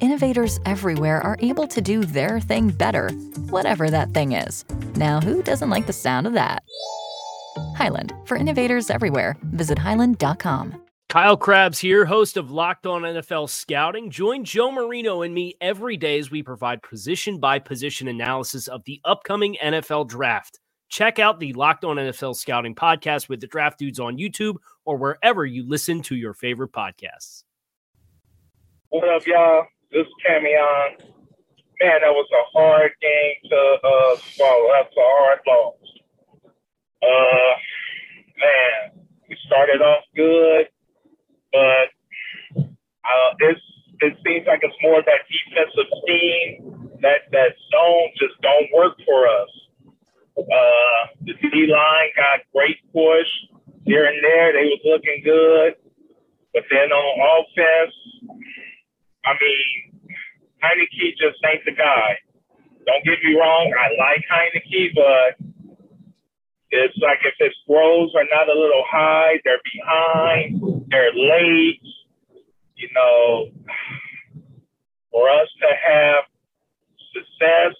Innovators everywhere are able to do their thing better, whatever that thing is. Now, who doesn't like the sound of that? Hyland, for innovators everywhere, visit hyland.com. Kyle Crabbs here, host of Locked On NFL Scouting. Join Joe Marino and me every day as we provide position by position analysis of the upcoming NFL draft. Check out the Locked On NFL Scouting podcast with the draft dudes on YouTube or wherever you listen to your favorite podcasts. What up, y'all? This is Camion. Man, that was a hard game to uh, swallow. That's a hard loss. Uh, man, we started off good but uh, it's it seems like it's more that defensive scheme that that zone just don't work for us. Uh, the D line got great push here and there; they was looking good, but then on offense, I mean, Heinicke just ain't the guy. Don't get me wrong; I like Heinicke, but it's like if his throws are not a little high, they're behind, they're late. You know, for us to have success,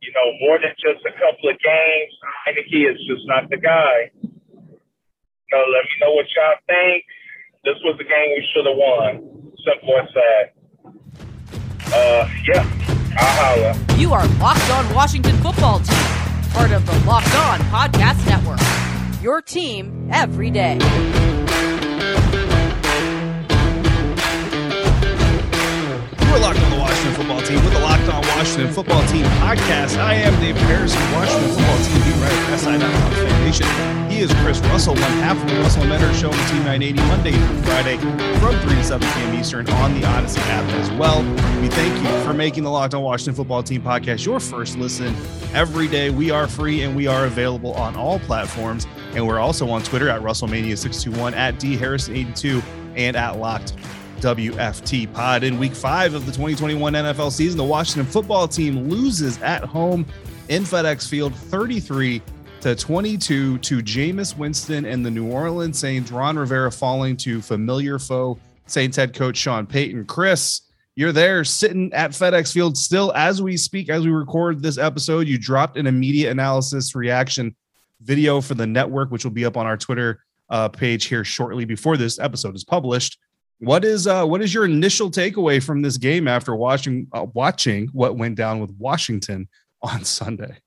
you know, more than just a couple of games, Heinicke is just not the guy. Know, let me know what y'all think. This was the game we should have won. Simple as that. Uh, yeah, I'll holla. You are locked on Washington football team part of the Locked On Podcast Network. Your team every day. We're locked Washington football team podcast. I am David Harrison, Washington football team writer at SI.com FanNation. He is Chris Russell, one half of the Russell Mentor Show on Team 980 Monday through Friday from 3 to 7 p.m. Eastern on the Audacy app as well. We thank you for making the Locked On Washington football team podcast your first listen every day. We are free and we are available on all platforms. And we're also on Twitter at Russellmania621, at DHarrison82, and at Locked WFT Pod. In week five of the 2021 NFL season, the Washington football team loses at home in FedEx Field 33 to 22 to Jameis Winston and the New Orleans Saints. Ron Rivera falling to familiar foe, Saints head coach Sean Payton. Chris, you're there sitting at FedEx Field still as we speak, as we record this episode. You dropped an immediate analysis reaction video for the network, which will be up on our Twitter uh, page here shortly before this episode is published. What is uh, what is your initial takeaway from this game after watching uh, watching what went down with Washington on Sunday?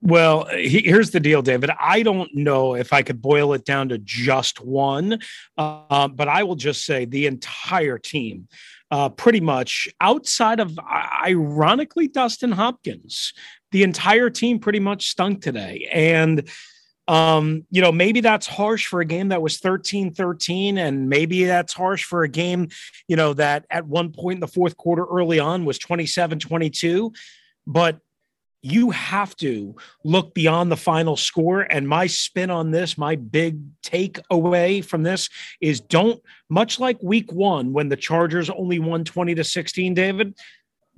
Well, he, here's the deal, David. I don't know if I could boil it down to just one, uh, but I will just say the entire team, uh, pretty much outside of ironically Dustin Hopkins, the entire team pretty much stunk today. And um, you know, maybe that's harsh for a game that was 13 13, and maybe that's harsh for a game, you know, that at one point in the fourth quarter early on was 27 22. But you have to look beyond the final score. And my spin on this, my big takeaway from this is don't, much like week one, when the Chargers only won 20 to 16, David,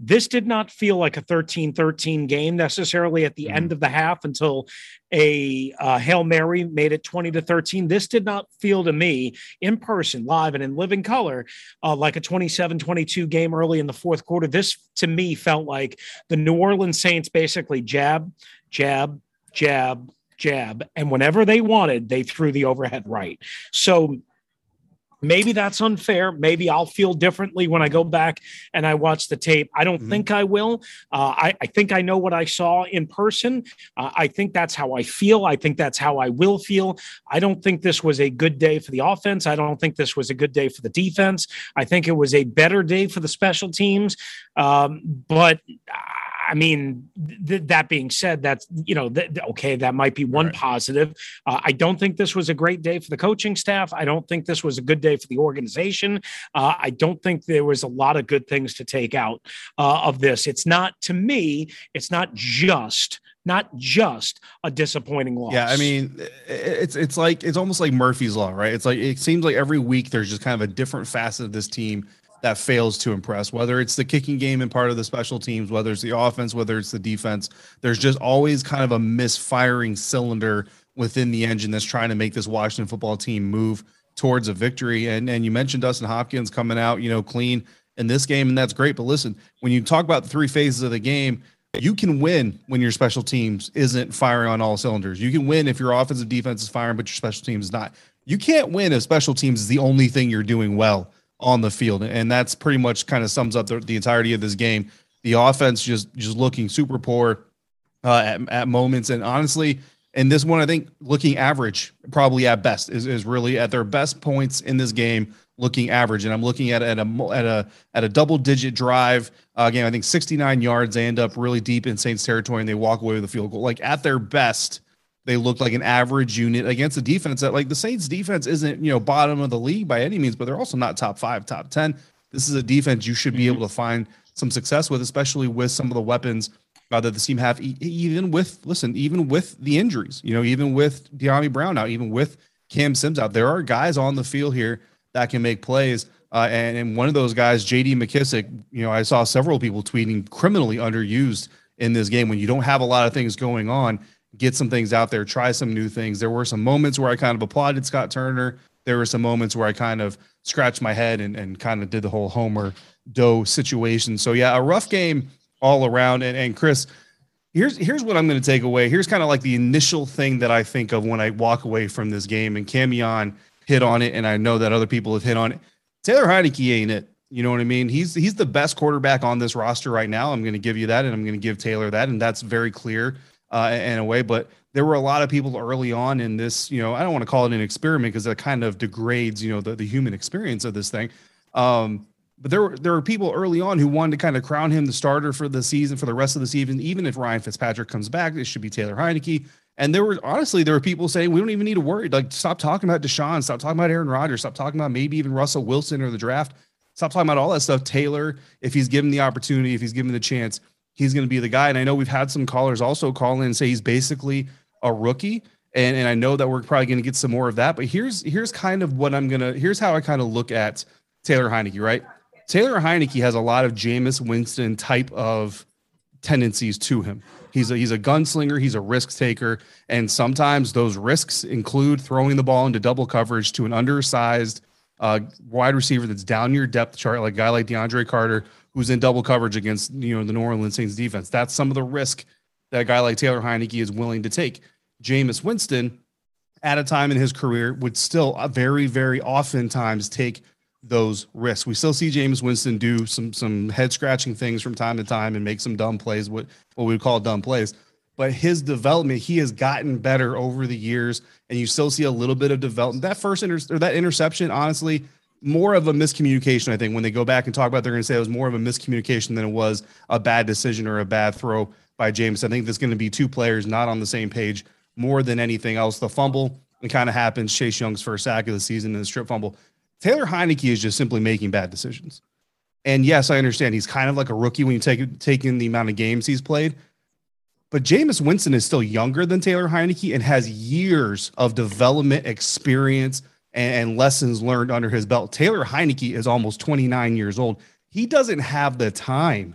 this did not feel like a 13 13 game necessarily at the mm-hmm. end of the half until a uh, Hail Mary made it 20 to 13. This did not feel to me in person, live, and in living color uh, like a 27 22 game early in the fourth quarter. This to me felt like the New Orleans Saints basically jab, jab, jab, jab. And whenever they wanted, they threw the overhead right. So Maybe that's unfair. Maybe I'll feel differently when I go back and I watch the tape. I don't mm-hmm. think I will. Uh, I, I, think I know what I saw in person. Uh, I think that's how I feel. I think that's how I will feel. I don't think this was a good day for the offense. I don't think this was a good day for the defense. I think it was a better day for the special teams. Um, but I mean, th- that being said, that's you know, th- okay, that might be one right. positive. Uh, I don't think this was a great day for the coaching staff. I don't think this was a good day for the organization. Uh, I don't think there was a lot of good things to take out uh, of this. It's not to me. It's not just not just a disappointing loss. Yeah, I mean, it's it's like it's almost like Murphy's law, right? It's like it seems like every week there's just kind of a different facet of this team that fails to impress. Whether it's the kicking game and part of the special teams, whether it's the offense, whether it's the defense, there's just always kind of a misfiring cylinder within the engine that's trying to make this Washington football team move towards a victory. And and you mentioned Dustin Hopkins coming out, you know, clean in this game, and that's great. But listen, when you talk about the three phases of the game, you can win when your special teams isn't firing on all cylinders. You can win if your offensive defense is firing, but your special teams is not. You can't win if special teams is the only thing you're doing well on the field, and that's pretty much kind of sums up the, the entirety of this game. The offense just just looking super poor uh, at, at moments, and honestly, in this one, I think looking average probably at best is, is really at their best points in this game looking average, and I'm looking at at a at a at a double digit drive uh, game. I think 69 yards. They end up really deep in Saints territory, and they walk away with a field goal. Like at their best, they look like an average unit against a defense that like the Saints defense isn't you know bottom of the league by any means, but they're also not top five, top ten. This is a defense you should be mm-hmm. able to find some success with, especially with some of the weapons uh, that the team have. even with listen, even with the injuries, you know, even with Dyami Brown out, even with Cam Sims out, there are guys on the field here that can make plays. Uh, and, and one of those guys, J.D. McKissick, you know, I saw several people tweeting criminally underused in this game when you don't have a lot of things going on. Get some things out there, try some new things. There were some moments where I kind of applauded Scott Turner. There were some moments where I kind of scratched my head and, and kind of did the whole Homer Doe situation. So yeah, a rough game all around. And, and Chris, here's here's what I'm going to take away. Here's kind of like the initial thing that I think of when I walk away from this game. And Camion hit on it, and I know that other people have hit on it. Taylor Heinicke ain't it. You know what I mean? He's he's the best quarterback on this roster right now. I'm going to give you that, and I'm going to give Taylor that, and that's very clear uh, in a way. But there were a lot of people early on in this. You know, I don't want to call it an experiment because that kind of degrades you know the, the human experience of this thing. Um, but there were there were people early on who wanted to kind of crown him the starter for the season for the rest of the season. Even if Ryan Fitzpatrick comes back, it should be Taylor Heinicke. And there were honestly, there were people saying we don't even need to worry. Like, stop talking about Deshaun, stop talking about Aaron Rodgers, stop talking about maybe even Russell Wilson or the draft. Stop talking about all that stuff. Taylor, if he's given the opportunity, if he's given the chance, he's going to be the guy. And I know we've had some callers also call in and say he's basically a rookie. And, and I know that we're probably going to get some more of that. But here's here's kind of what I'm gonna here's how I kind of look at Taylor Heinicke, right? Taylor Heinicke has a lot of Jameis Winston type of tendencies to him. He's a he's a gunslinger. He's a risk taker, and sometimes those risks include throwing the ball into double coverage to an undersized uh, wide receiver that's down your depth chart, like a guy like DeAndre Carter, who's in double coverage against you know the New Orleans Saints defense. That's some of the risk that a guy like Taylor Heinicke is willing to take. Jameis Winston, at a time in his career, would still uh, very very oftentimes take those risks. We still see Jameis Winston do some some head scratching things from time to time and make some dumb plays, what what we would call dumb plays. But his development, he has gotten better over the years, and you still see a little bit of development. That first inter- or that interception, honestly, more of a miscommunication. I think when they go back and talk about, it, they're going to say it was more of a miscommunication than it was a bad decision or a bad throw by James. I think there's going to be two players not on the same page more than anything else. The fumble it kind of happens. Chase Young's first sack of the season and the strip fumble Taylor Heinicke is just simply making bad decisions. And yes, I understand he's kind of like a rookie when you take take in the amount of games he's played. But Jameis Winston is still younger than Taylor Heinicke and has years of development experience and, and lessons learned under his belt. Taylor Heinicke is almost 29 years old. He doesn't have the time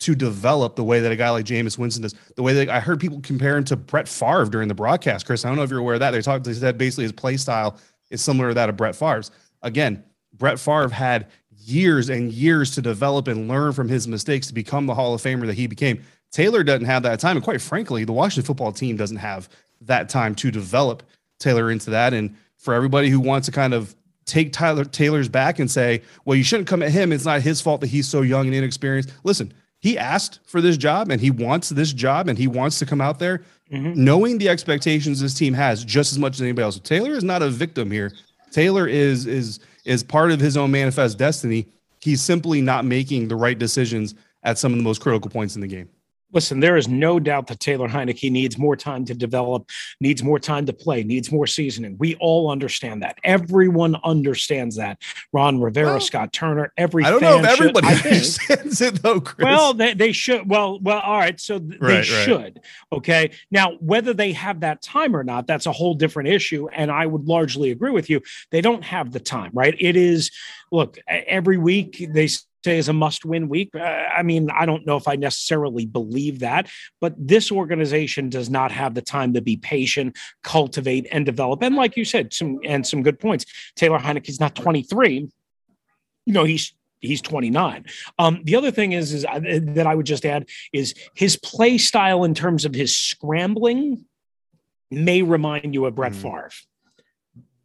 to develop the way that a guy like Jameis Winston does. The way that I heard people compare him to Brett Favre during the broadcast. Chris, I don't know if you're aware of that. They talked. They said basically his play style is similar to that of Brett Favre's. Again, Brett Favre had years and years to develop and learn from his mistakes to become the Hall of Famer that he became. Taylor doesn't have that time. And quite frankly, the Washington football team doesn't have that time to develop Taylor into that. And for everybody who wants to kind of take Tyler Taylor's back and say, well, you shouldn't come at him. It's not his fault that he's so young and inexperienced. Listen, he asked for this job and he wants this job and he wants to come out there mm-hmm. knowing the expectations this team has just as much as anybody else. So Taylor is not a victim here. Taylor is is is part of his own manifest destiny. He's simply not making the right decisions at some of the most critical points in the game. Listen, there is no doubt that Taylor Heinicke needs more time to develop, needs more time to play, needs more seasoning. We all understand that. Everyone understands that. Ron Rivera, well, Scott Turner, every I don't know if everybody should, understands it though, Chris. Well, they, they should. Well, well, all right. So th- right, they right. should. Okay. Now, whether they have that time or not, that's a whole different issue. And I would largely agree with you. They don't have the time, right? It is, look, every week they say is a must win week. Uh, I mean, I don't know if I necessarily believe that, but this organization does not have the time to be patient, cultivate, and develop. And like you said, some and some good points. Taylor Heinicke's not 23. You know, he's he's 29. Um, the other thing is, is uh, that I would just add is his play style in terms of his scrambling may remind you of Brett mm. Favre.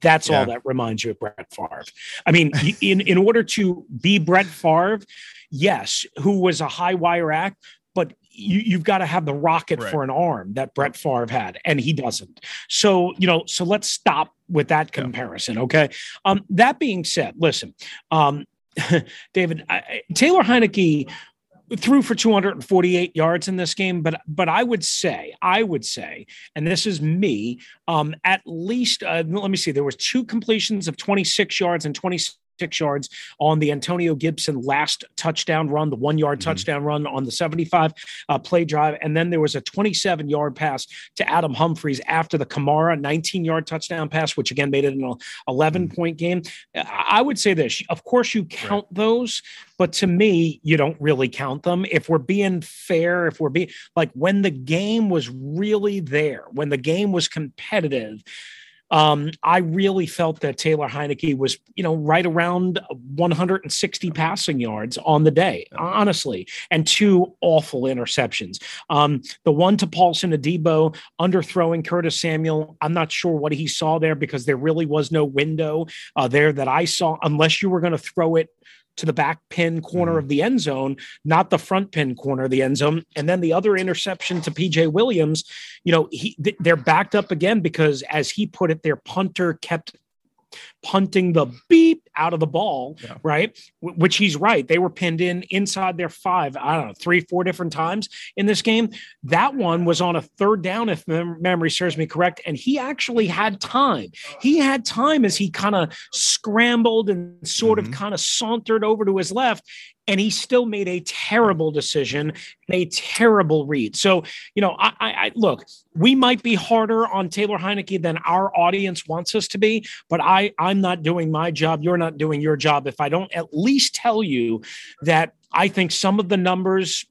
That's yeah. all that reminds you of Brett Favre. I mean, in in order to be Brett Favre, yes, who was a high wire act, but you, have got to have the rocket right. for an arm that Brett Favre had, and he doesn't. So, you know, so let's stop with that comparison. Okay. Um, that being said, listen, um, David, I, Taylor Heinicke threw for 248 yards in this game, but but I would say, I would say, and this is me, um, at least uh, let me see, there was two completions of 26 yards and 26 six yards on the Antonio Gibson last touchdown run, the one yard mm-hmm. touchdown run on the 75 uh, play drive. And then there was a 27 yard pass to Adam Humphries after the Kamara 19 yard touchdown pass, which again made it an 11 mm-hmm. point game. I would say this of course, you count right. those, but to me, you don't really count them. If we're being fair, if we're being like when the game was really there, when the game was competitive, um, I really felt that Taylor Heinicke was, you know, right around 160 passing yards on the day, honestly, and two awful interceptions. Um, the one to Paulson Adebo, underthrowing Curtis Samuel. I'm not sure what he saw there because there really was no window uh, there that I saw, unless you were going to throw it to the back pin corner mm. of the end zone, not the front pin corner of the end zone. And then the other interception to PJ Williams, you know, he they're backed up again because as he put it, their punter kept punting the beep out of the ball, yeah. right? W- which he's right. They were pinned in inside their five, I don't know, three, four different times in this game. That one was on a third down, if mem- memory serves me correct. And he actually had time. He had time as he kind of scrambled and sort mm-hmm. of kind of sauntered over to his left and he still made a terrible decision a terrible read. So, you know, I, I, look, we might be harder on Taylor Heinicke than our audience wants us to be, but I, I'm not doing my job. You're not doing your job. If I don't at least tell you that I think some of the numbers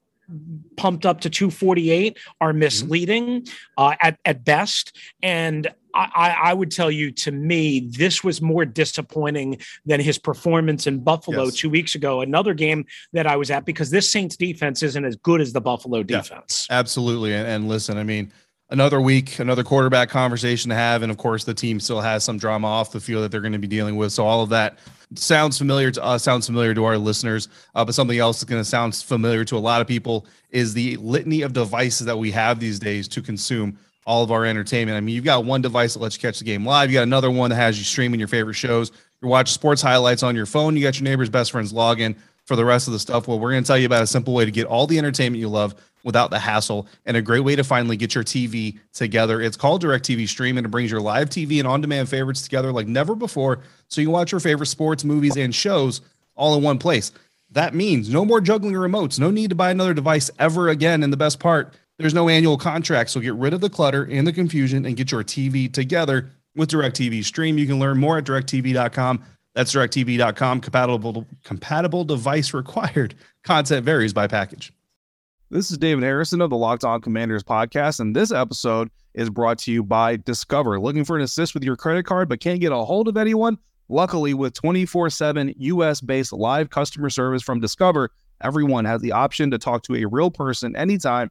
pumped up to 248 are mm-hmm. misleading uh, at, at best. And I, I, would tell you, to me, this was more disappointing than his performance in Buffalo yes. two weeks ago. Another game that I was at because this Saints defense isn't as good as the Buffalo defense. Yeah, absolutely. And, and listen, I mean, another week, another quarterback conversation to have. And of course, the team still has some drama off the field that they're going to be dealing with. So all of that sounds familiar to us, sounds familiar to our listeners. Uh, but something else that's going to sound familiar to a lot of people is the litany of devices that we have these days to consume all of our entertainment. I mean, you've got one device that lets you catch the game live. You got another one that has you streaming your favorite shows. You're watching sports highlights on your phone. You got your neighbor's best friend's login for the rest of the stuff. Well, we're going to tell you about a simple way to get all the entertainment you love without the hassle and a great way to finally get your TV together. It's called DirecTV Stream and it brings your live TV and on-demand favorites together like never before so you can watch your favorite sports, movies and shows all in one place. That means no more juggling remotes, no need to buy another device ever again and the best part, there's no annual contract, so get rid of the clutter and the confusion and get your TV together with DirecTV Stream. You can learn more at directv.com. That's directv.com. Compatible compatible device required. Content varies by package. This is David Harrison of the Locked On Commanders podcast, and this episode is brought to you by Discover. Looking for an assist with your credit card but can't get a hold of anyone? Luckily, with 24 7 US based live customer service from Discover, everyone has the option to talk to a real person anytime,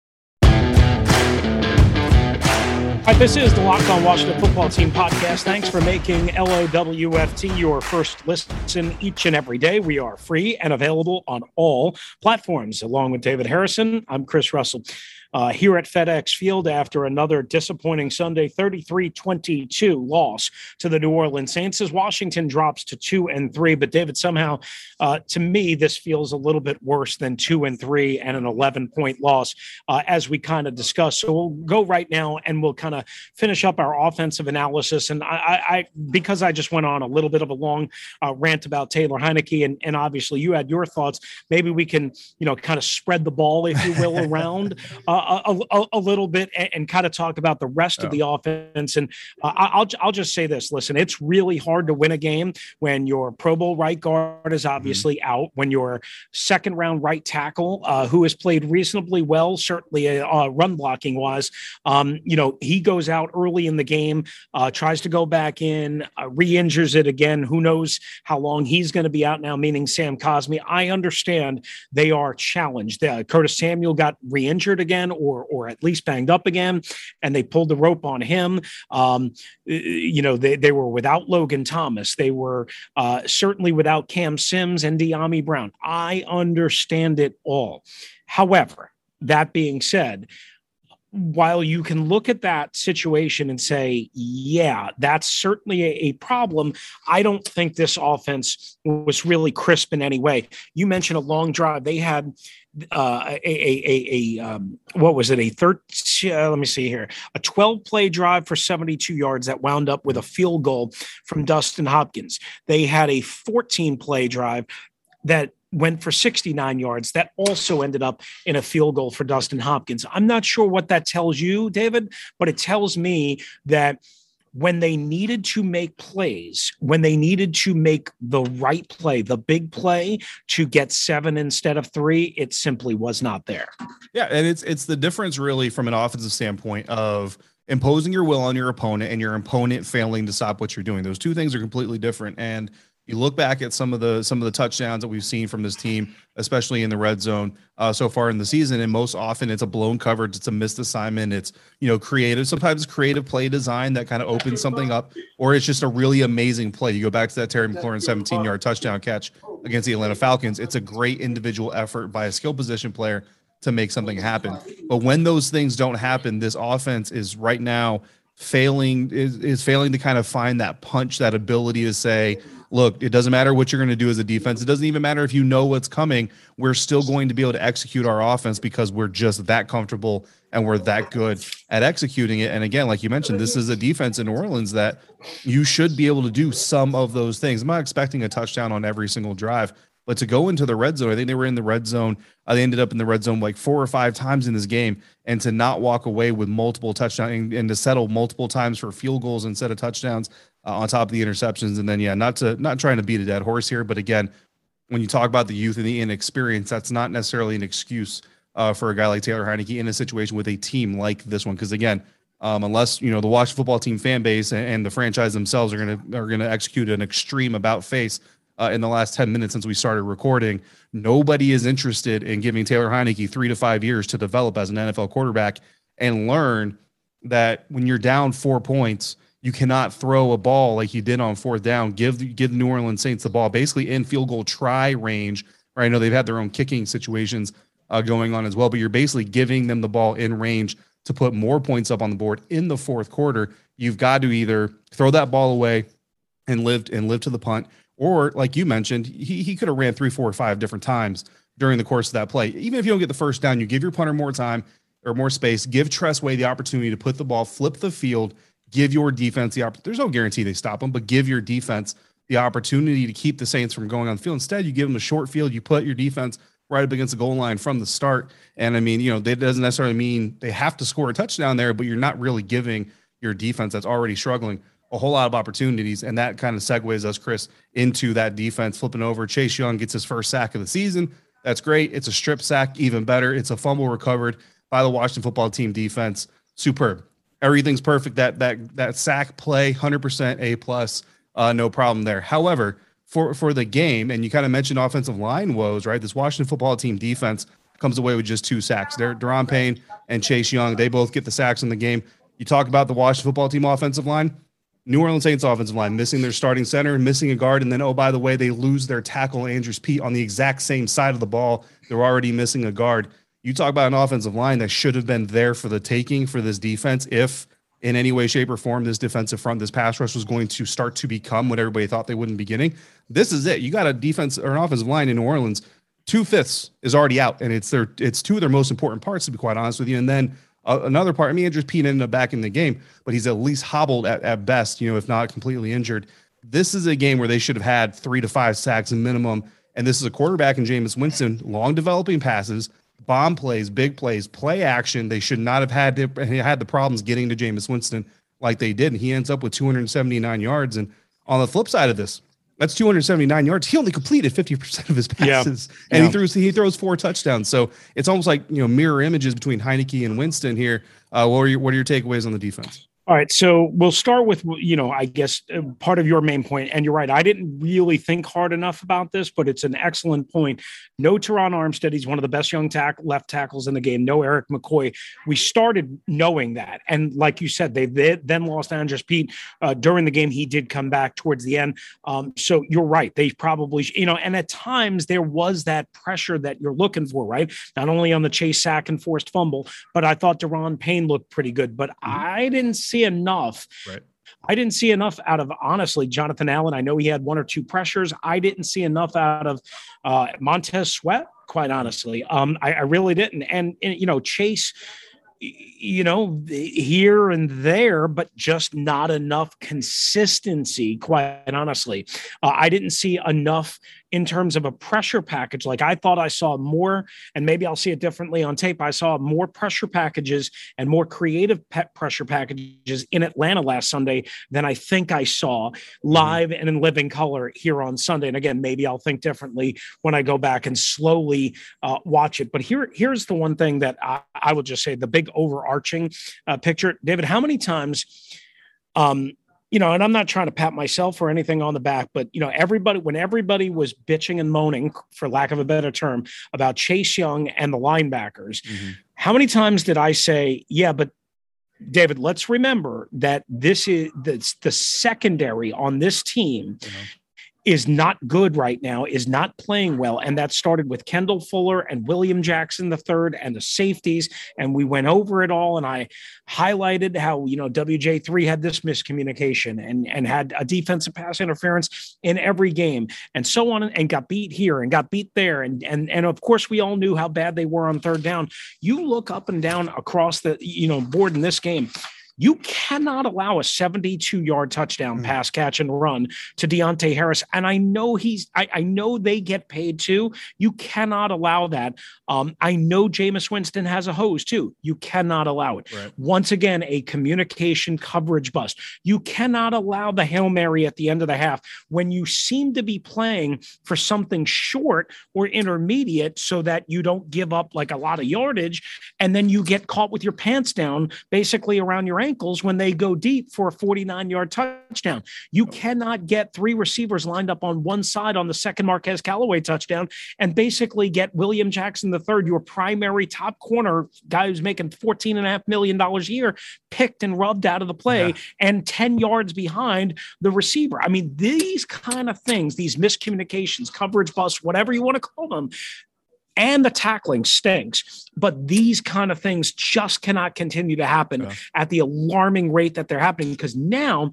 Right, this is the Locked On Washington Football Team podcast. Thanks for making LOWFT your first listen each and every day. We are free and available on all platforms. Along with David Harrison, I'm Chris Russell uh, here at FedEx Field after another disappointing Sunday 33 22 loss to the New Orleans Saints as Washington drops to two and three. But, David, somehow uh, to me, this feels a little bit worse than two and three and an 11 point loss, uh, as we kind of discussed. So we'll go right now and we'll kind of finish up our offensive analysis. And I, I, because I just went on a little bit of a long uh, rant about Taylor Heinicke, and, and obviously you had your thoughts, maybe we can, you know, kind of spread the ball, if you will, around. Uh, a, a, a, little bit and, and, kind of talk about the rest yeah. of the offense. And uh, I'll I'll just say this: listen, it's really hard to win a game when your Pro Bowl right guard is mm-hmm. obviously mm-hmm. out, when your second round right tackle, uh, who has played reasonably well, certainly uh, run blocking wise, um, you know, he goes out early in the game, uh, tries to go back in, uh, re-injures it again. Who knows how long he's going to be out now? Meaning Sam Cosmi. I understand they are challenged. Uh, Curtis Samuel got re-injured again, or or at least banged up again, and they pulled the rope on him. Um, you know, they, they were without Logan Thomas. They were uh, certainly without Cam Sims and Dyami Brown. I understand it all. However, that being said, while you can look at that situation and say, yeah, that's certainly a, a, problem, I don't think this offense was really crisp in any way. You mentioned a long drive. They had uh, a, a, a, a um, what was it? A third, uh, let me see here, a 12 play drive for 72 yards that wound up with a field goal from Dustin Hopkins. They had a 14 play drive that went for 69 yards. That also ended up in a field goal for Dustin Hopkins. I'm not sure what that tells you, David, but it tells me that when they needed to make plays, when they needed to make the right play, the big play to get seven instead of three, it simply was not there. Yeah, and it's it's the difference really from an offensive standpoint of imposing your will on your opponent and your opponent failing to stop what you're doing. Those two things are completely different. And you look back at some of the some of the touchdowns that we've seen from this team, especially in the red zone uh, so far in the season, and most often it's a blown coverage, it's a missed assignment, it's you know creative, sometimes creative play design that kind of opens something up, or it's just a really amazing play. You go back to that Terry McLaurin 17 yard touchdown catch against the Atlanta Falcons. It's a great individual effort by a skill position player to make something happen. But when those things don't happen, this offense is right now failing is, is failing to kind of find that punch, that ability to say look, it doesn't matter what you're going to do as a defense. It doesn't even matter if you know what's coming. We're still going to be able to execute our offense because we're just that comfortable and we're that good at executing it. And again, like you mentioned, this is a defense in New Orleans that you should be able to do some of those things. I'm not expecting a touchdown on every single drive, but to go into the red zone, I think they were in the red zone. Uh, they ended up in the red zone like four or five times in this game, and to not walk away with multiple touchdowns and, and to settle multiple times for field goals instead of touchdowns uh, on top of the interceptions. And then, yeah, not to not trying to beat a dead horse here, but again, when you talk about the youth and the inexperience, that's not necessarily an excuse uh, for a guy like Taylor Heinicke in a situation with a team like this one. Because again, um, unless you know the Washington football team fan base and, and the franchise themselves are to are to execute an extreme about face uh, in the last 10 minutes since we started recording. Nobody is interested in giving Taylor Heinicke three to five years to develop as an NFL quarterback and learn that when you're down four points, you cannot throw a ball like you did on fourth down. Give give New Orleans Saints the ball basically in field goal try range. Right? I know they've had their own kicking situations uh, going on as well, but you're basically giving them the ball in range to put more points up on the board in the fourth quarter. You've got to either throw that ball away and live and live to the punt, or like you mentioned, he he could have ran three, four, or five different times during the course of that play. Even if you don't get the first down, you give your punter more time or more space. Give Tress Way the opportunity to put the ball, flip the field give your defense the opportunity. There's no guarantee they stop them, but give your defense the opportunity to keep the Saints from going on the field. Instead, you give them a short field. You put your defense right up against the goal line from the start. And I mean, you know, that doesn't necessarily mean they have to score a touchdown there, but you're not really giving your defense that's already struggling a whole lot of opportunities. And that kind of segues us, Chris, into that defense flipping over. Chase Young gets his first sack of the season. That's great. It's a strip sack, even better. It's a fumble recovered by the Washington football team defense. Superb everything's perfect. That that that sack play, hundred percent A plus, uh, no problem there. However, for for the game, and you kind of mentioned offensive line woes, right? This Washington football team defense comes away with just two sacks. There, Daron Payne and Chase Young, they both get the sacks in the game. You talk about the Washington football team offensive line, New Orleans Saints offensive line missing their starting center, missing a guard, and then oh by the way, they lose their tackle Andrus Peat on the exact same side of the ball. They're already missing a guard. You talk about an offensive line that should have been there for the taking for this defense if in any way, shape, or form this defensive front, this pass rush was going to start to become what everybody thought they would in the beginning. This is it. You got a defense or an offensive line in New Orleans. Two fifths is already out, and it's their it's two of their most important parts to be quite honest with you. And then uh, another part, I mean, Andrus Peat ended up back in the game, but he's at least hobbled at, at best, you know, if not completely injured. This is a game where they should have had three to five sacks minimum. And this is a quarterback in Jameis Winston, long developing passes, bomb plays, big plays, play action. They should not have had to, had the problems getting to Jameis Winston like they did. And he ends up with 279 yards. And on the flip side of this, that's 279 yards. He only completed 50% of his passes, yeah. and yeah. he throws he throws four touchdowns. So it's almost like you know mirror images between Heinicke and Winston here. Uh, what are your what are your takeaways on the defense? All right, so we'll start with you know I guess uh, part of your main point, and you're right. I didn't really think hard enough about this, but it's an excellent point. No Terron Armstead, he's one of the best young tack left tackles in the game. No Erik McCoy. We started knowing that, and like you said, they, they then lost Andrus Peat uh, during the game. He did come back towards the end. Um, so you're right. They probably you know, and at times there was that pressure that you're looking for, right? Not only on the chase sack and forced fumble, but I thought Daron Payne looked pretty good, but mm-hmm. I didn't see enough. Right. I didn't see enough out of honestly Jonathan Allen. I know he had one or two pressures. I didn't see enough out of uh, Montez Sweat, quite honestly. Um, I, I really didn't. And, and you know, Chase you know, here and there, but just not enough consistency, quite honestly. Uh, I didn't see enough in terms of a pressure package. Like I thought I saw more, and maybe I'll see it differently on tape. I saw more pressure packages and more creative pet pressure packages in Atlanta last Sunday than I think I saw live mm-hmm. and in living color here on Sunday. And again, maybe I'll think differently when I go back and slowly uh, watch it. But here, here's the one thing that I, I will just say: the big overarching uh, picture, David. How many times? Um, you know, and I'm not trying to pat myself or anything on the back, but you know, everybody when everybody was bitching and moaning, for lack of a better term, about Chase Young and the linebackers, mm-hmm. how many times did I say, yeah, but David, let's remember that this is the, the secondary on this team mm-hmm is not good right now, is not playing well. And that started with Kendall Fuller and William Jackson the third and the safeties. And we went over it all. And I highlighted how, you know, WJ3 had this miscommunication and, and had a defensive pass interference in every game and so on and got beat here and got beat there. And and and of course we all knew how bad they were on third down. You look up and down across the, you know, board in this game you cannot allow a 72 yard touchdown mm. pass, catch, and run to Deonte Harris. And I know he's, I, I, know they get paid too. You cannot allow that. Um, I know Jameis Winston has a hose too. You cannot allow it. Right. Once again, a communication coverage bust. You cannot allow the Hail Mary at the end of the half when you seem to be playing for something short or intermediate so that you don't give up like a lot of yardage. And then you get caught with your pants down basically around your ankles when they go deep for a 49 yard touchdown. You cannot get three receivers lined up on one side on the second Marquez Callaway touchdown and basically get William Jackson III, your primary top corner guy who's making $14.5 million a year, picked and rubbed out of the play yeah. and 10 yards behind the receiver. I mean, these kind of things, these miscommunications, coverage busts, whatever you want to call them, and the tackling stinks. But these kind of things just cannot continue to happen yeah. at the alarming rate that they're happening because now,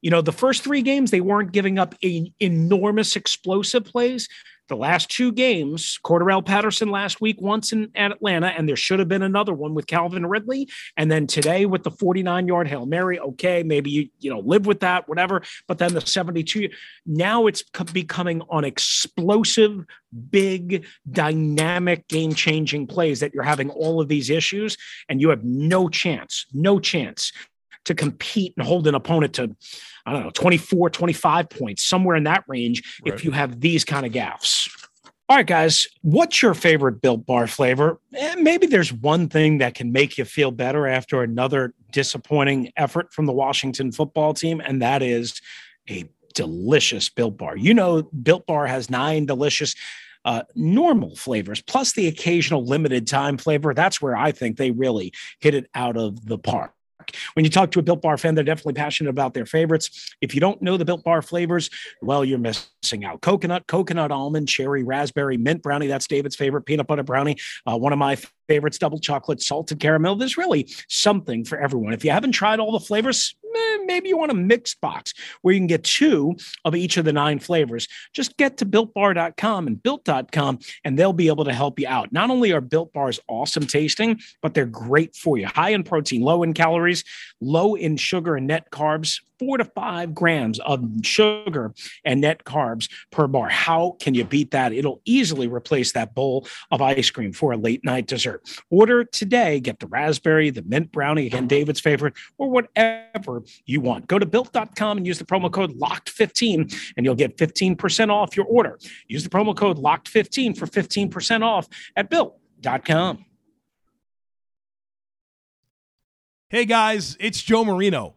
you know, the first three games, they weren't giving up a, enormous explosive plays the last two games, Cordarrelle Patterson last week, once in at Atlanta, and there should have been another one with Calvin Ridley. And then today with the 49 yard Hail Mary, okay, maybe you, you know, live with that, whatever. But then the 72, now it's becoming on explosive, big, dynamic, game changing plays that you're having all of these issues, and you have no chance, no chance to compete and hold an opponent to I don't know, 24, 25 points, somewhere in that range, right. if you have these kind of gaffes. All right, guys, what's your favorite Built Bar flavor? And maybe there's one thing that can make you feel better after another disappointing effort from the Washington football team, and that is a delicious Built Bar. You know, Built Bar has nine delicious uh, normal flavors, plus the occasional limited time flavor. That's where I think they really hit it out of the park. When you talk to a Built Bar fan, they're definitely passionate about their favorites. If you don't know the Built Bar flavors, well, you're missing out. Coconut, coconut almond, cherry, raspberry, mint brownie. That's David's favorite. Peanut butter brownie. Uh, one of my favorites, double chocolate, salted caramel. There's really something for everyone. If you haven't tried all the flavors, maybe you want a mix box where you can get two of each of the nine flavors. Just get to builtbar.com and built.com, and they'll be able to help you out. Not only are built bars awesome tasting, but they're great for you. High in protein, low in calories, low in sugar and net carbs four to five grams of sugar and net carbs per bar. How can you beat that? It'll easily replace that bowl of ice cream for a late night dessert. Order today, get the raspberry, the mint brownie, again, David's favorite, or whatever you want. Go to built.com and use the promo code LOCKED15 and you'll get 15% off your order. Use the promo code LOCKED15 for 15% off at built.com. Hey guys, it's Joe Marino.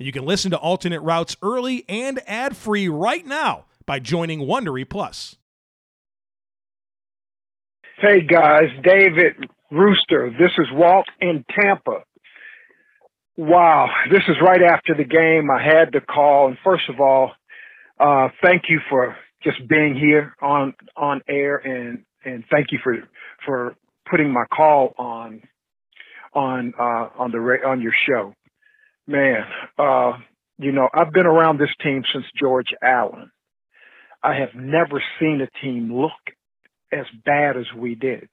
and you can listen to alternate routes early and ad free right now by joining Wondery Plus. Hey guys, David Rooster. This is Walt in Tampa. Wow, this is right after the game. I had to call, and first of all, uh, thank you for just being here on on air, and and thank you for for putting my call on on uh, on the on your show man, uh, you know, I've been around this team since George Allen. I have never seen a team look as bad as we did.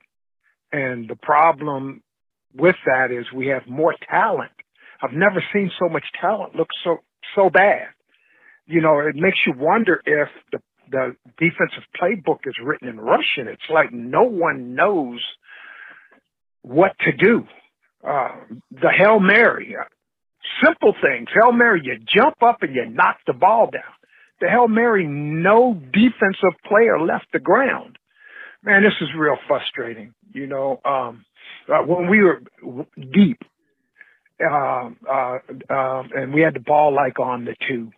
And the problem with that is we have more talent. I've never seen so much talent look so so bad. You know, it makes you wonder if the the defensive playbook is written in Russian. It's like no one knows what to do. Uh, the Hail Mary. Simple things. Hail Mary, you jump up and you knock the ball down. The Hail Mary, no defensive player left the ground. Man, this is real frustrating. You know, um, uh, when we were deep, uh, uh, uh, and we had the ball like on the two,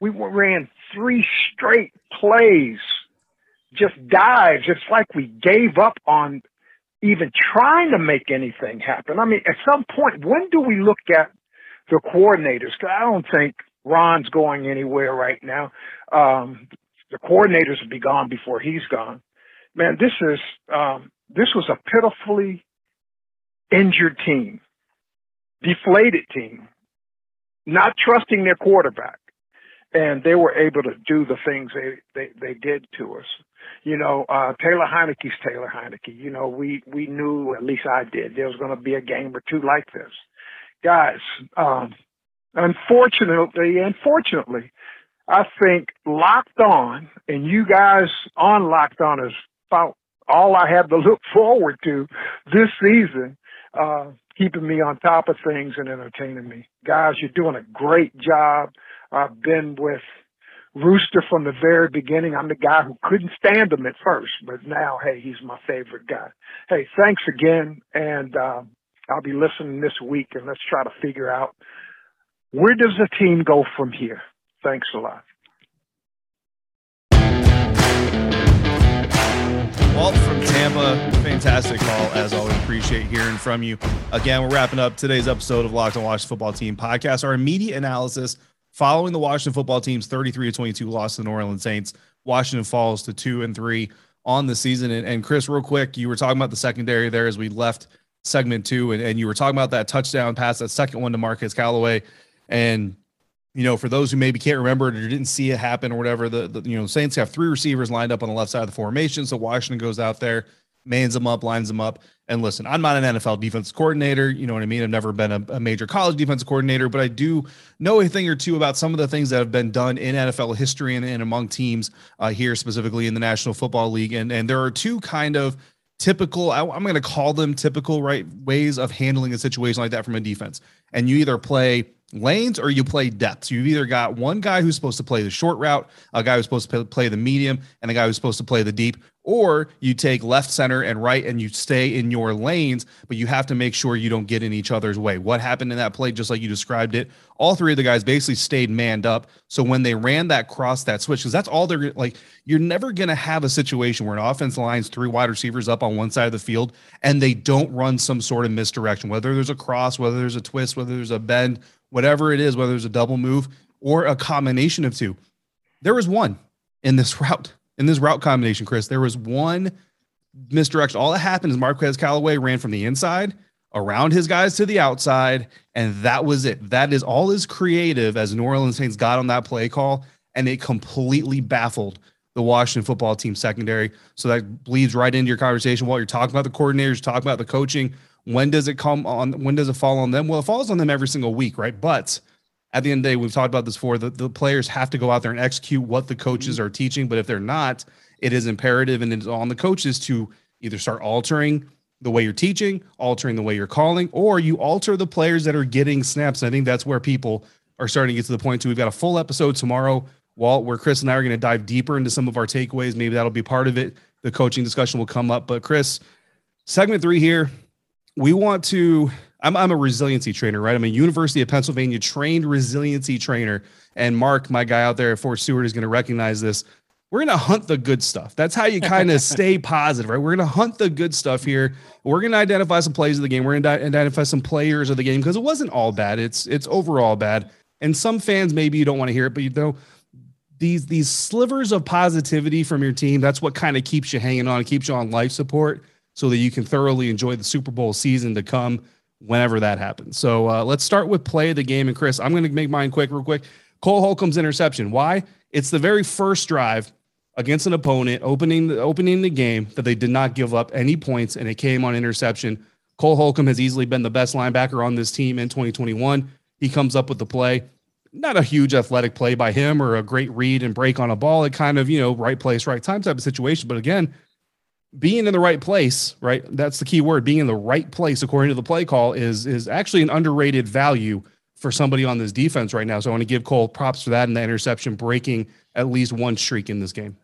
we ran three straight plays, just dives. It's like we gave up on even trying to make anything happen. I mean, at some point, when do we look at the coordinators. I don't think Ron's going anywhere right now. Um, the coordinators will be gone before he's gone. Man, this is um, this was a pitifully injured team, deflated team, not trusting their quarterback, and they were able to do the things they they, they did to us. You know, uh, Taylor Heinicke's Taylor Heinicke. You know, we we knew at least I did there was going to be a game or two like this guys, um, unfortunately, unfortunately, I think Locked On and you guys on Locked On is about all I have to look forward to this season, uh, keeping me on top of things and entertaining me. Guys, you're doing a great job. I've been with Rooster from the very beginning. I'm the guy who couldn't stand him at first, but now, hey, he's my favorite guy. Hey, thanks again. And, um, I'll be listening this week and let's try to figure out where does the team go from here. Thanks a lot. Walt from Tampa, fantastic call as always. Appreciate hearing from you. Again, we're wrapping up today's episode of Locked on Washington Football Team podcast. Our immediate analysis following the Washington Football Team's 33 to 22 loss to the New Orleans Saints. Washington falls to two and three on the season. And, and Chris, real quick, you were talking about the secondary there as we left segment two, and, and you were talking about that touchdown pass, that second one to Marquez Callaway, and you know, for those who maybe can't remember it or didn't see it happen or whatever, the, the you know Saints have three receivers lined up on the left side of the formation. So Washington goes out there, mans them up, lines them up. And listen, I'm not an NFL defense coordinator. You know what I mean? I've never been a, a major college defense coordinator, but I do know a thing or two about some of the things that have been done in NFL history and, and among teams uh, here, specifically in the National Football League. And and there are two kind of typical I, am going to call them typical right ways of handling a situation like that from a defense and you either play lanes or you play depths. You've either got one guy who's supposed to play the short route, a guy who's supposed to play the medium, and a guy who's supposed to play the deep, or you take left, center, and right and you stay in your lanes, but you have to make sure you don't get in each other's way. What happened in that play, just like you described it, all three of the guys basically stayed manned up. So when they ran that cross, that switch, because that's all they're like, you're never going to have a situation where an offense lines three wide receivers up on one side of the field and they don't run some sort of misdirection, whether there's a cross, whether there's a twist, whether there's a bend, whatever it is, whether there's a double move or a combination of two. There was one in this route in this route combination, Chris, there was one misdirection. All that happened is Marquez Callaway ran from the inside around his guys to the outside, and that was it. That is all as creative as New Orleans Saints got on that play call, and it completely baffled the Washington football team secondary. So that bleeds right into your conversation while you're talking about the coordinators, talking about the coaching. When does it come on? When does it fall on them? Well, it falls on them every single week, right? But at the end of the day, we've talked about this before. The, the players have to go out there and execute what the coaches mm-hmm. are teaching. But if they're not, it is imperative and it's on the coaches to either start altering the way you're teaching, altering the way you're calling, or you alter the players that are getting snaps. And I think that's where people are starting to get to the point too. We've got a full episode tomorrow, Walt, where Chris and I are going to dive deeper into some of our takeaways. Maybe that'll be part of it. The coaching discussion will come up. But Chris, segment three here, we want to I'm, I'm a resiliency trainer, right? I'm a University of Pennsylvania trained resiliency trainer. And Mark, my guy out there at Fort Stewart, is going to recognize this. We're going to hunt the good stuff. That's how you kind of stay positive, right? We're going to hunt the good stuff here. We're going to identify some plays of the game. We're going to identify some players of the game because it wasn't all bad. It's it's overall bad. And some fans maybe you don't want to hear it, but you know these these slivers of positivity from your team. That's what kind of keeps you hanging on, keeps you on life support, so that you can thoroughly enjoy the Super Bowl season to come whenever that happens. So uh, let's start with play of the game. And Chris, I'm going to make mine quick, real quick. Cole Holcomb's interception. Why? It's the very first drive against an opponent opening the opening the game that they did not give up any points, and it came on interception. Cole Holcomb has easily been the best linebacker on this team in 2021. He comes up with the play. Not a huge athletic play by him or a great read and break on a ball. It kind of, you know, right place, right time type of situation. But again, being in the right place, right? That's the key word. Being in the right place, according to the play call, is is actually an underrated value for somebody on this defense right now. So I want to give Cole props for that and the interception breaking at least one streak in this game.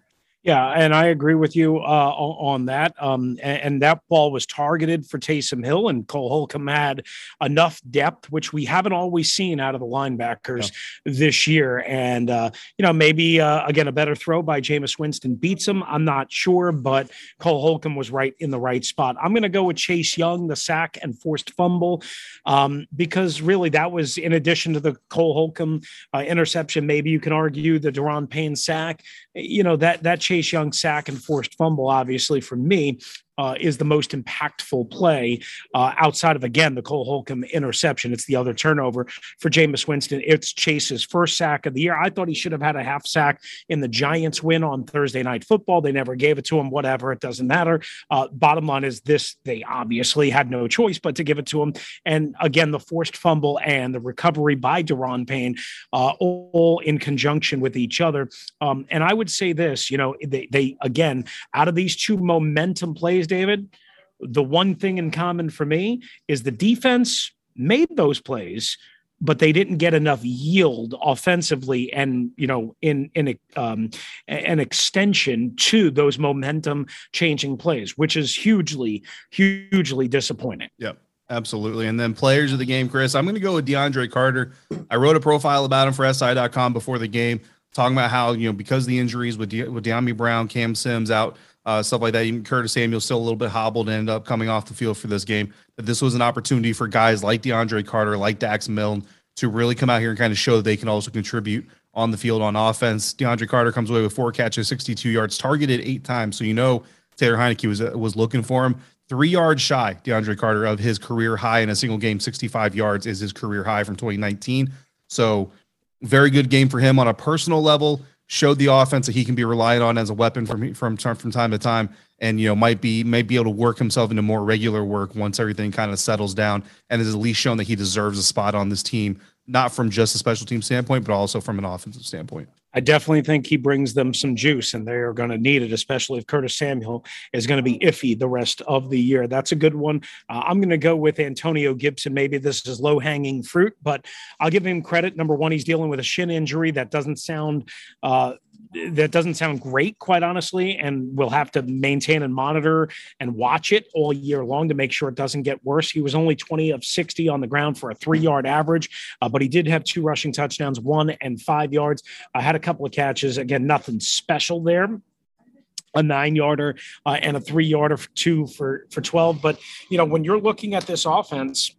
Yeah, and I agree with you uh, on that. Um, and, and, that ball was targeted for Taysom Hill, and Cole Holcomb had enough depth, which we haven't always seen out of the linebackers yeah. this year. And uh, you know, maybe uh, again a better throw by Jameis Winston beats him. I'm not sure, but Cole Holcomb was right in the right spot. I'm going to go with Chase Young, the sack and forced fumble, um, because really that was in addition to the Cole Holcomb uh, interception. Maybe you can argue the Daron Payne sack. You know that that Chase Chase Young sack and forced fumble, obviously, for me, uh, is the most impactful play uh, outside of again the Cole Holcomb interception. It's the other turnover for Jameis Winston. It's Chase's first sack of the year. I thought he should have had a half sack in the Giants win on Thursday Night Football. They never gave it to him. Whatever, it doesn't matter. Uh, bottom line is this: they obviously had no choice but to give it to him. And again, the forced fumble and the recovery by Daron Payne, uh, all in conjunction with each other. Um, and I would say this: you know, they, they again out of these two momentum plays David, the one thing in common for me is the defense made those plays, but they didn't get enough yield offensively and you know in in um, an extension to those momentum changing plays, which is hugely hugely disappointing. Yep. Absolutely. And then players of the game, Chris, I'm going to go with DeAndre Carter. I wrote a profile about him for SI.com before the game, talking about how, you know, because the injuries with, De- with Dyami Brown, Cam Sims out, uh, stuff like that. Even Curtis Samuel still a little bit hobbled and ended up coming off the field for this game. But this was an opportunity for guys like DeAndre Carter, like Dax Milne, to really come out here and kind of show that they can also contribute on the field on offense. DeAndre Carter comes away with four catches, 62 yards, targeted eight times. So you know Taylor Heinicke was was looking for him. Three yards shy, DeAndre Carter, of his career high in a single game, 65 yards is his career high from 2019. So very good game for him on a personal level. Showed the offense that he can be relied on as a weapon from from from time to time, and you know might be might be able to work himself into more regular work once everything kind of settles down, and has at least shown that he deserves a spot on this team, not from just a special team standpoint, but also from an offensive standpoint. I definitely think he brings them some juice, and they are going to need it, especially if Curtis Samuel is going to be iffy the rest of the year. That's a good one. Uh, I'm going to go with Antonio Gibson. Maybe this is low hanging fruit, but I'll give him credit. Number one, he's dealing with a shin injury that doesn't sound uh, that doesn't sound great, quite honestly. And we'll have to maintain and monitor and watch it all year long to make sure it doesn't get worse. He was only 20 of 60 on the ground for a three yard average, uh, but he did have two rushing touchdowns, one and five yards. I uh, had a couple of catches. Again, nothing special there a nine yarder uh, and a three yarder two for for 12 but you know when you're looking at this offense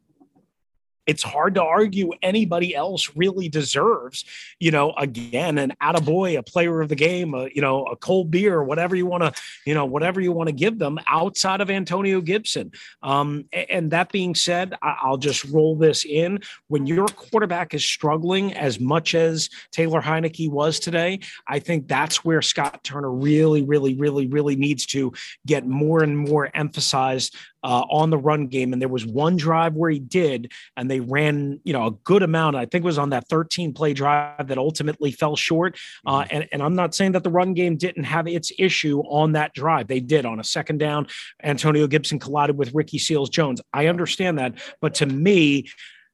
it's hard to argue anybody else really deserves, you know, again, an attaboy, a player of the game, a, you know, a cold beer, whatever you want to, you know, whatever you want to give them outside of Antonio Gibson. Um, and that being said, I'll just roll this in. When your quarterback is struggling as much as Taylor Heinicke was today, I think that's where Scott Turner really, really, really, really needs to get more and more emphasized uh, on the run game. And there was one drive where he did, and they ran, you know, a good amount. I think it was on that 13 play drive that ultimately fell short. Uh, mm-hmm. and, and I'm not saying that the run game didn't have its issue on that drive. They did on a second down. Antonio Gibson collided with Ricky Seals Jones. I understand that. But to me,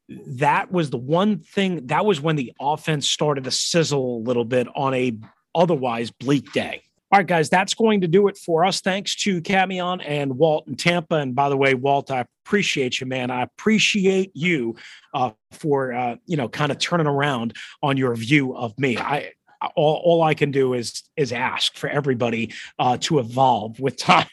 that was the one thing that was when the offense started to sizzle a little bit on a otherwise bleak day. All right, guys, that's going to do it for us. Thanks to Camion and Walt in Tampa. And by the way, Walt, I appreciate you, man. I appreciate you uh, for uh, you know kind of turning around on your view of me. I all, all I can do is is ask for everybody uh, to evolve with time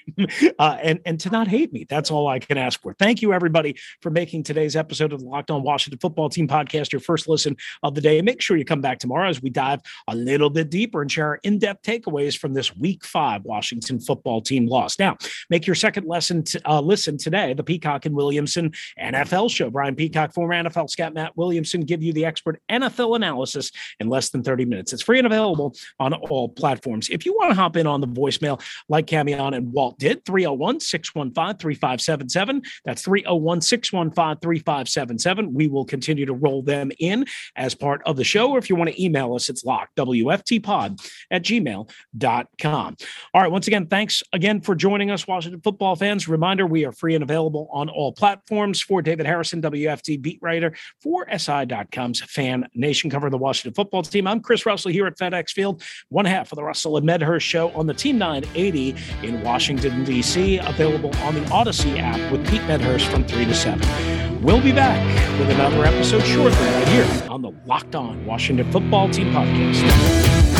uh, and and to not hate me. That's all I can ask for. Thank you everybody for making today's episode of the Locked On Washington Football Team podcast your first listen of the day. Make sure you come back tomorrow as we dive a little bit deeper and share our in-depth takeaways from this Week Five Washington Football Team loss. Now, make your second lesson to, uh, listen today. The Peacock and Williamson NFL show. Brian Peacock, former NFL scout Matt Williamson, give you the expert NFL analysis in less than 30 minutes. It's free and available on all platforms. If you want to hop in on the voicemail like Camion and Walt did, 301 615 3577. That's 301 615 3577. We will continue to roll them in as part of the show. Or if you want to email us, it's locked, WFTpod at gmail.com. All right. Once again, thanks again for joining us, Washington football fans. Reminder we are free and available on all platforms for David Harrison, WFT beat writer for SI.com's FanNation, covering the Washington football team. I'm Chris Russell here at FedEx Field, one half of the Russell and Medhurst show on the Team 980 in Washington, D.C., available on the Audacy app with Pete Medhurst from 3 to 7. We'll be back with another episode shortly right here on the Locked On Washington Football Team Podcast.